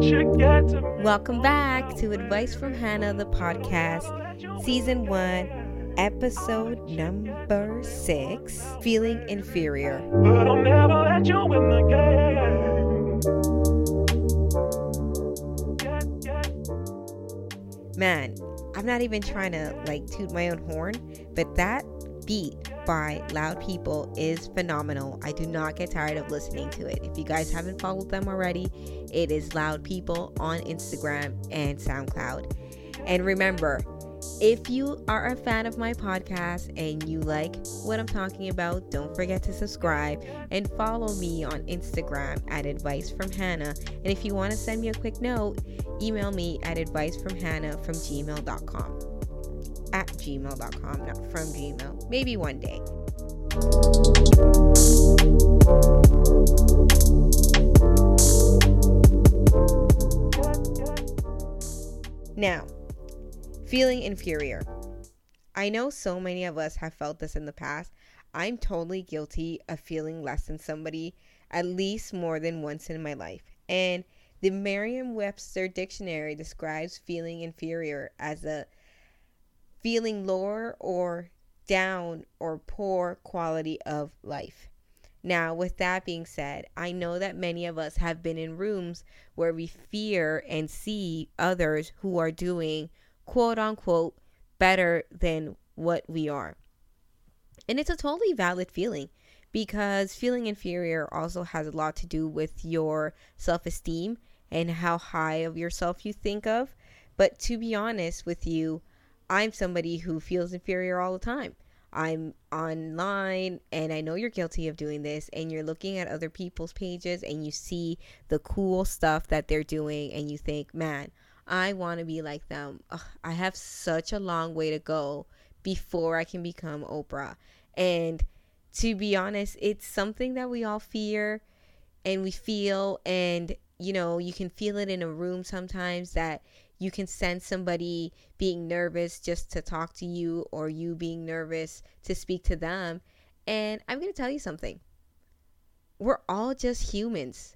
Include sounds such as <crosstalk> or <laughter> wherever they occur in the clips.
Welcome back to Advice from Hannah, the podcast, season one, episode number six Feeling Inferior. But I'll never let you win the game. Man, I'm not even trying to like toot my own horn, but that beat by Loud People is phenomenal. I do not get tired of listening to it. If you guys haven't followed them already, it is Loud People on Instagram and SoundCloud. And remember, if you are a fan of my podcast and you like what I'm talking about, don't forget to subscribe and follow me on Instagram at Advice from Hannah. And if you want to send me a quick note, email me at advicefromhannah from gmail.com. At gmail.com, not from Gmail. Maybe one day. Now, feeling inferior. I know so many of us have felt this in the past. I'm totally guilty of feeling less than somebody at least more than once in my life. And the Merriam Webster dictionary describes feeling inferior as a feeling lower or down or poor quality of life. Now, with that being said, I know that many of us have been in rooms where we fear and see others who are doing quote unquote better than what we are. And it's a totally valid feeling because feeling inferior also has a lot to do with your self esteem and how high of yourself you think of. But to be honest with you, I'm somebody who feels inferior all the time. I'm online and I know you're guilty of doing this and you're looking at other people's pages and you see the cool stuff that they're doing and you think, man, I want to be like them. Ugh, I have such a long way to go before I can become Oprah. And to be honest, it's something that we all fear and we feel and you know, you can feel it in a room sometimes that you can sense somebody being nervous just to talk to you or you being nervous to speak to them. And I'm going to tell you something. We're all just humans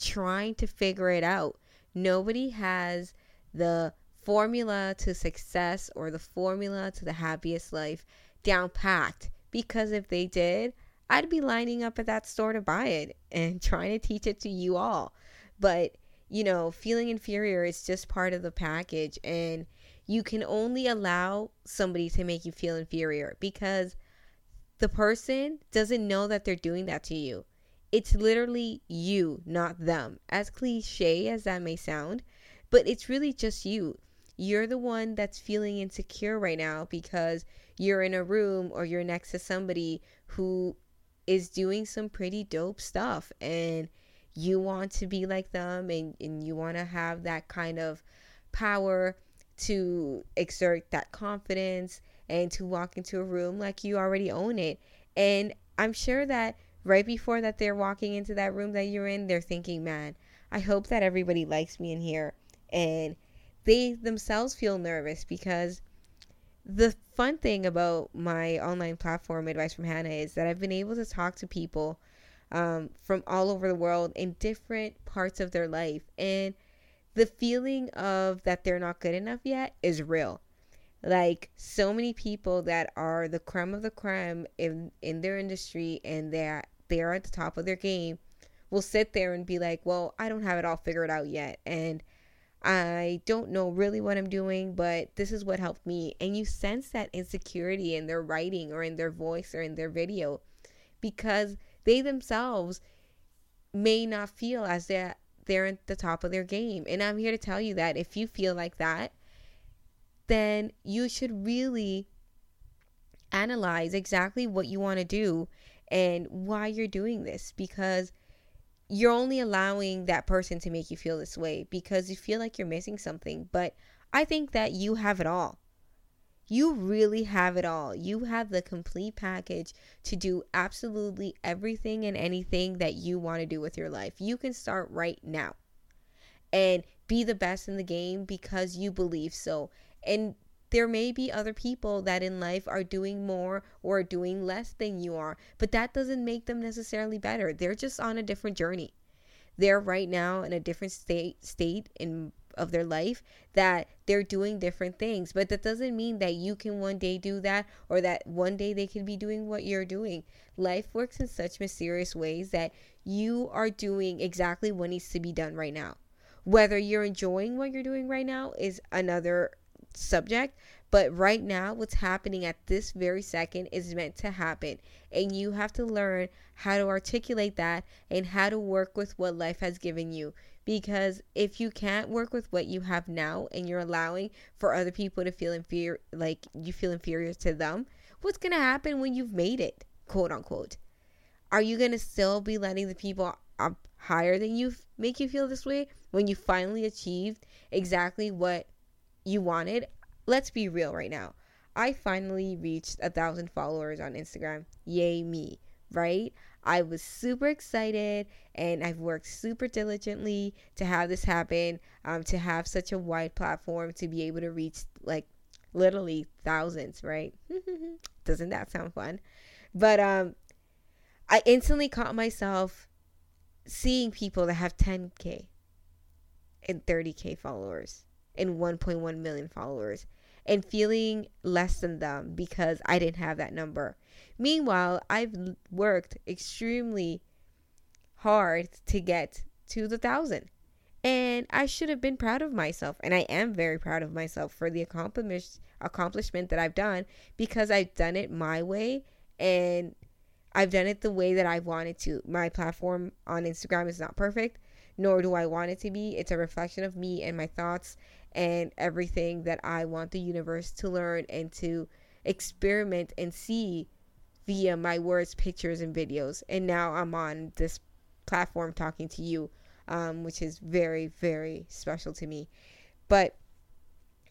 trying to figure it out. Nobody has the formula to success or the formula to the happiest life down packed because if they did, I'd be lining up at that store to buy it and <laughs> trying to teach it to you all. But you know, feeling inferior is just part of the package. And you can only allow somebody to make you feel inferior because the person doesn't know that they're doing that to you. It's literally you, not them. As cliche as that may sound, but it's really just you. You're the one that's feeling insecure right now because you're in a room or you're next to somebody who is doing some pretty dope stuff and you want to be like them and, and you want to have that kind of power to exert that confidence and to walk into a room like you already own it. And I'm sure that right before that they're walking into that room that you're in, they're thinking, man, I hope that everybody likes me in here. And they themselves feel nervous because the fun thing about my online platform, Advice from Hannah, is that I've been able to talk to people um, from all over the world in different parts of their life. And the feeling of that they're not good enough yet is real. Like so many people that are the creme of the creme in, in their industry and they're, they're at the top of their game will sit there and be like, well, I don't have it all figured out yet. And I don't know really what I'm doing, but this is what helped me. And you sense that insecurity in their writing or in their voice or in their video because they themselves may not feel as they're they're at the top of their game. And I'm here to tell you that if you feel like that, then you should really analyze exactly what you want to do and why you're doing this because you're only allowing that person to make you feel this way because you feel like you're missing something. But I think that you have it all. You really have it all. You have the complete package to do absolutely everything and anything that you want to do with your life. You can start right now and be the best in the game because you believe so. And there may be other people that in life are doing more or doing less than you are, but that doesn't make them necessarily better. They're just on a different journey. they're right now in a different state state in of their life that they're doing different things but that doesn't mean that you can one day do that or that one day they can be doing what you're doing life works in such mysterious ways that you are doing exactly what needs to be done right now whether you're enjoying what you're doing right now is another subject but right now, what's happening at this very second is meant to happen. And you have to learn how to articulate that and how to work with what life has given you. Because if you can't work with what you have now and you're allowing for other people to feel inferior, like you feel inferior to them, what's going to happen when you've made it, quote unquote? Are you going to still be letting the people up higher than you make you feel this way when you finally achieved exactly what you wanted? let's be real right now. I finally reached a thousand followers on Instagram. Yay, me, right? I was super excited and I've worked super diligently to have this happen, um, to have such a wide platform, to be able to reach like literally thousands, right? <laughs> Doesn't that sound fun? But um, I instantly caught myself seeing people that have 10K and 30K followers and 1.1 million followers and feeling less than them because I didn't have that number. Meanwhile, I've worked extremely hard to get to the thousand. And I should have been proud of myself. And I am very proud of myself for the accomplishment accomplishment that I've done because I've done it my way and I've done it the way that I've wanted to. My platform on Instagram is not perfect, nor do I want it to be. It's a reflection of me and my thoughts and everything that I want the universe to learn and to experiment and see via my words, pictures, and videos. And now I'm on this platform talking to you, um, which is very, very special to me. But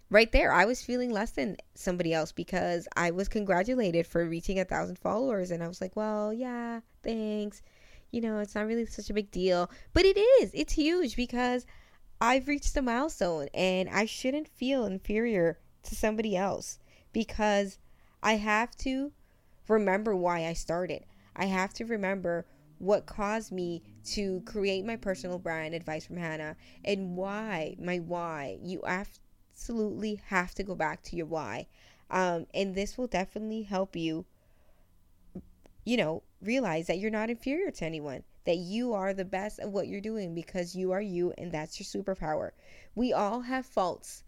right there, I was feeling less than somebody else because I was congratulated for reaching a thousand followers. And I was like, well, yeah, thanks. You know, it's not really such a big deal. But it is. It's huge because I've reached a milestone and I shouldn't feel inferior to somebody else because I have to remember why I started. I have to remember what caused me to create my personal brand advice from Hannah and why my why. You absolutely have to go back to your why. Um, and this will definitely help you, you know, realize that you're not inferior to anyone that you are the best at what you're doing because you are you and that's your superpower. We all have faults.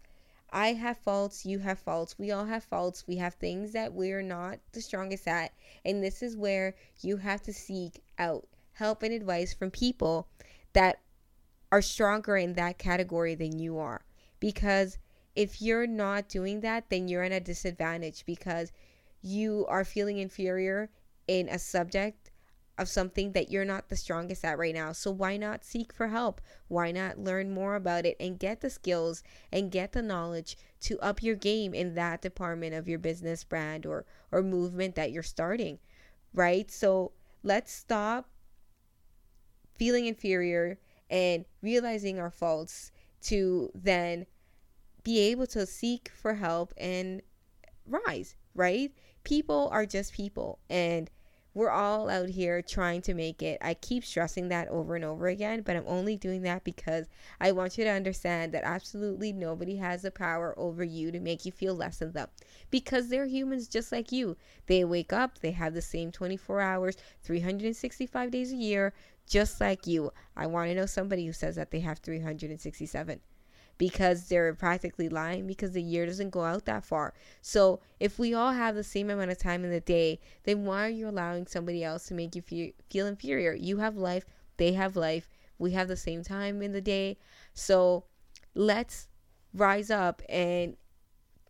I have faults, you have faults, we all have faults. We have things that we're not the strongest at. And this is where you have to seek out help and advice from people that are stronger in that category than you are. Because if you're not doing that, then you're in a disadvantage because you are feeling inferior in a subject of something that you're not the strongest at right now. So why not seek for help? Why not learn more about it and get the skills and get the knowledge to up your game in that department of your business brand or or movement that you're starting, right? So let's stop feeling inferior and realizing our faults to then be able to seek for help and rise, right? People are just people and we're all out here trying to make it. I keep stressing that over and over again, but I'm only doing that because I want you to understand that absolutely nobody has the power over you to make you feel less than them because they're humans just like you. They wake up, they have the same 24 hours, 365 days a year, just like you. I want to know somebody who says that they have 367 because they're practically lying because the year doesn't go out that far. So if we all have the same amount of time in the day, then why are you allowing somebody else to make you feel, feel inferior? You have life, they have life, we have the same time in the day. So let's rise up and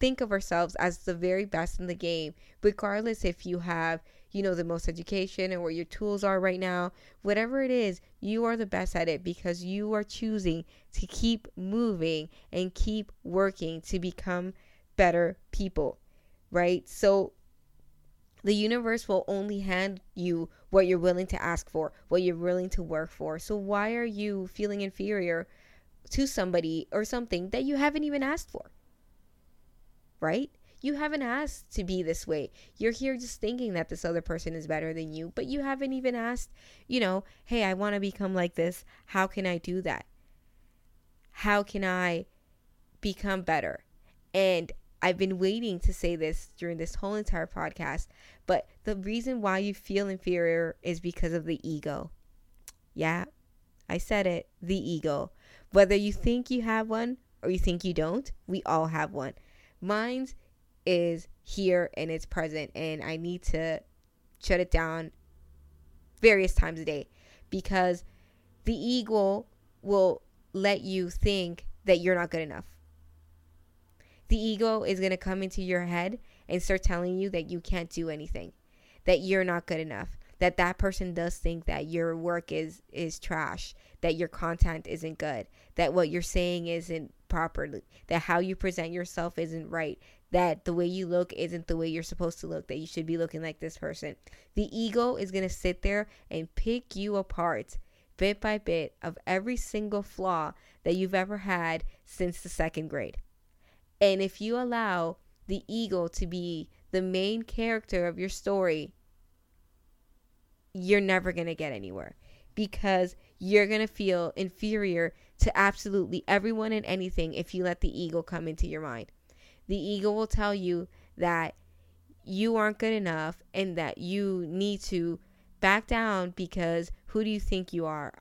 think of ourselves as the very best in the game, regardless if you have you know the most education and where your tools are right now. Whatever it is, you are the best at it because you are choosing to keep moving and keep working to become better people, right? So the universe will only hand you what you're willing to ask for, what you're willing to work for. So why are you feeling inferior to somebody or something that you haven't even asked for? Right? You haven't asked to be this way. You're here just thinking that this other person is better than you, but you haven't even asked, you know, hey, I want to become like this. How can I do that? How can I become better? And I've been waiting to say this during this whole entire podcast, but the reason why you feel inferior is because of the ego. Yeah, I said it the ego. Whether you think you have one or you think you don't, we all have one. Mine's is here and it's present, and I need to shut it down various times a day because the ego will let you think that you're not good enough. The ego is going to come into your head and start telling you that you can't do anything, that you're not good enough, that that person does think that your work is is trash, that your content isn't good, that what you're saying isn't properly, that how you present yourself isn't right, that the way you look isn't the way you're supposed to look, that you should be looking like this person. The ego is going to sit there and pick you apart bit by bit of every single flaw that you've ever had since the second grade. And if you allow the ego to be the main character of your story, you're never going to get anywhere because you're going to feel inferior to absolutely everyone and anything if you let the ego come into your mind. The ego will tell you that you aren't good enough and that you need to back down because who do you think you are?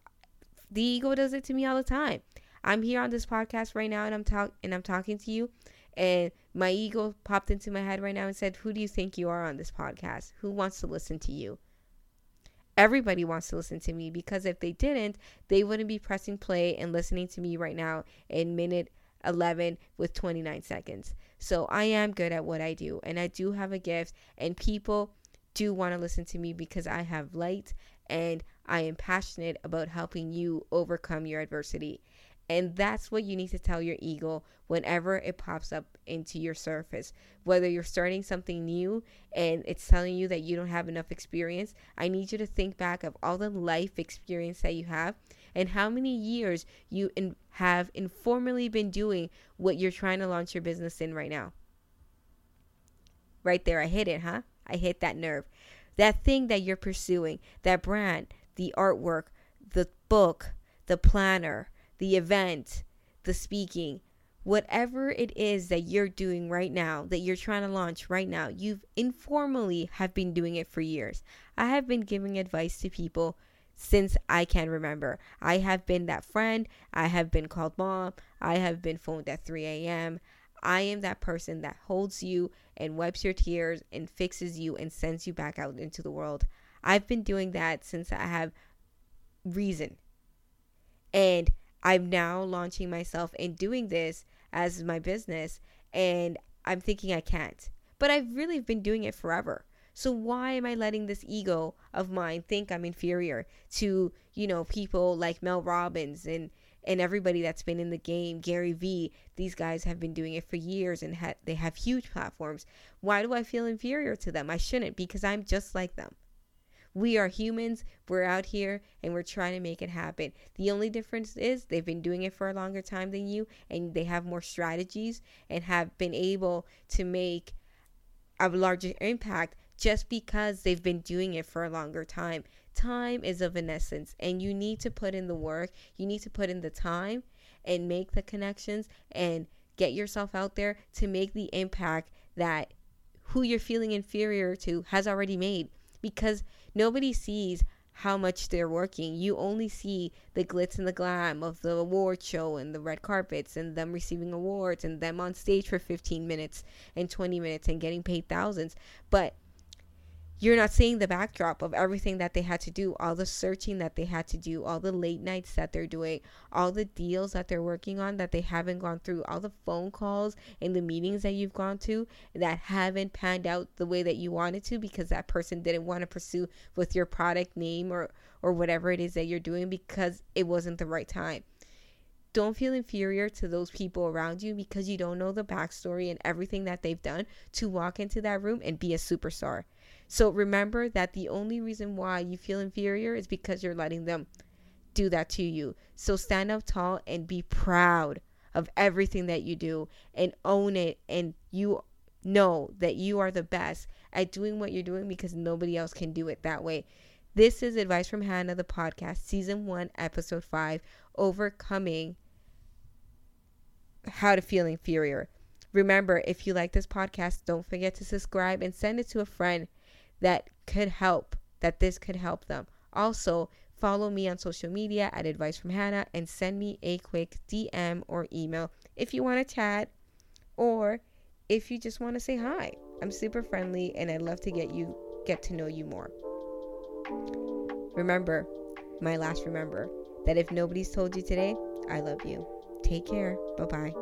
The ego does it to me all the time. I'm here on this podcast right now and I'm talking and I'm talking to you and my ego popped into my head right now and said, "Who do you think you are on this podcast? Who wants to listen to you?" Everybody wants to listen to me because if they didn't, they wouldn't be pressing play and listening to me right now in minute 11 with 29 seconds. So I am good at what I do and I do have a gift and people do want to listen to me because I have light and I am passionate about helping you overcome your adversity. And that's what you need to tell your ego whenever it pops up into your surface. Whether you're starting something new and it's telling you that you don't have enough experience, I need you to think back of all the life experience that you have and how many years you in, have informally been doing what you're trying to launch your business in right now. Right there, I hit it, huh? I hit that nerve. That thing that you're pursuing, that brand, the artwork, the book, the planner, the event, the speaking, whatever it is that you're doing right now, that you're trying to launch right now, you've informally have been doing it for years. I have been giving advice to people since I can remember. I have been that friend. I have been called mom. I have been phoned at 3 a.m. I am that person that holds you and wipes your tears and fixes you and sends you back out into the world. I've been doing that since I have reason. And I'm now launching myself and doing this as my business and I'm thinking I can't. But I've really been doing it forever. So why am I letting this ego of mine think I'm inferior to, you know, people like Mel Robbins and and everybody that's been in the game, Gary Vee, these guys have been doing it for years and ha- they have huge platforms. Why do I feel inferior to them? I shouldn't because I'm just like them. We are humans. We're out here and we're trying to make it happen. The only difference is they've been doing it for a longer time than you and they have more strategies and have been able to make a larger impact just because they've been doing it for a longer time. Time is of an essence and you need to put in the work. You need to put in the time and make the connections and get yourself out there to make the impact that who you're feeling inferior to has already made because nobody sees how much they're working. You only see the glitz and the glam of the award show and the red carpets and them receiving awards and them on stage for 15 minutes and 20 minutes and getting paid thousands. But you're not seeing the backdrop of everything that they had to do, all the searching that they had to do, all the late nights that they're doing, all the deals that they're working on that they haven't gone through, all the phone calls and the meetings that you've gone to that haven't panned out the way that you wanted to because that person didn't want to pursue with your product name or or whatever it is that you're doing because it wasn't the right time don't feel inferior to those people around you because you don't know the backstory and everything that they've done to walk into that room and be a superstar. So remember that the only reason why you feel inferior is because you're letting them do that to you. So stand up tall and be proud of everything that you do and own it and you know that you are the best at doing what you're doing because nobody else can do it that way. This is Advice from Hannah, the podcast, season one, episode five Overcoming How to Feel Inferior. Remember, if you like this podcast, don't forget to subscribe and send it to a friend that could help, that this could help them. Also, follow me on social media at Advice from Hannah and send me a quick DM or email if you want to chat or if you just want to say hi. I'm super friendly and I'd love to get you get to know you more. Remember, my last remember that if nobody's told you today, I love you. Take care. Bye bye.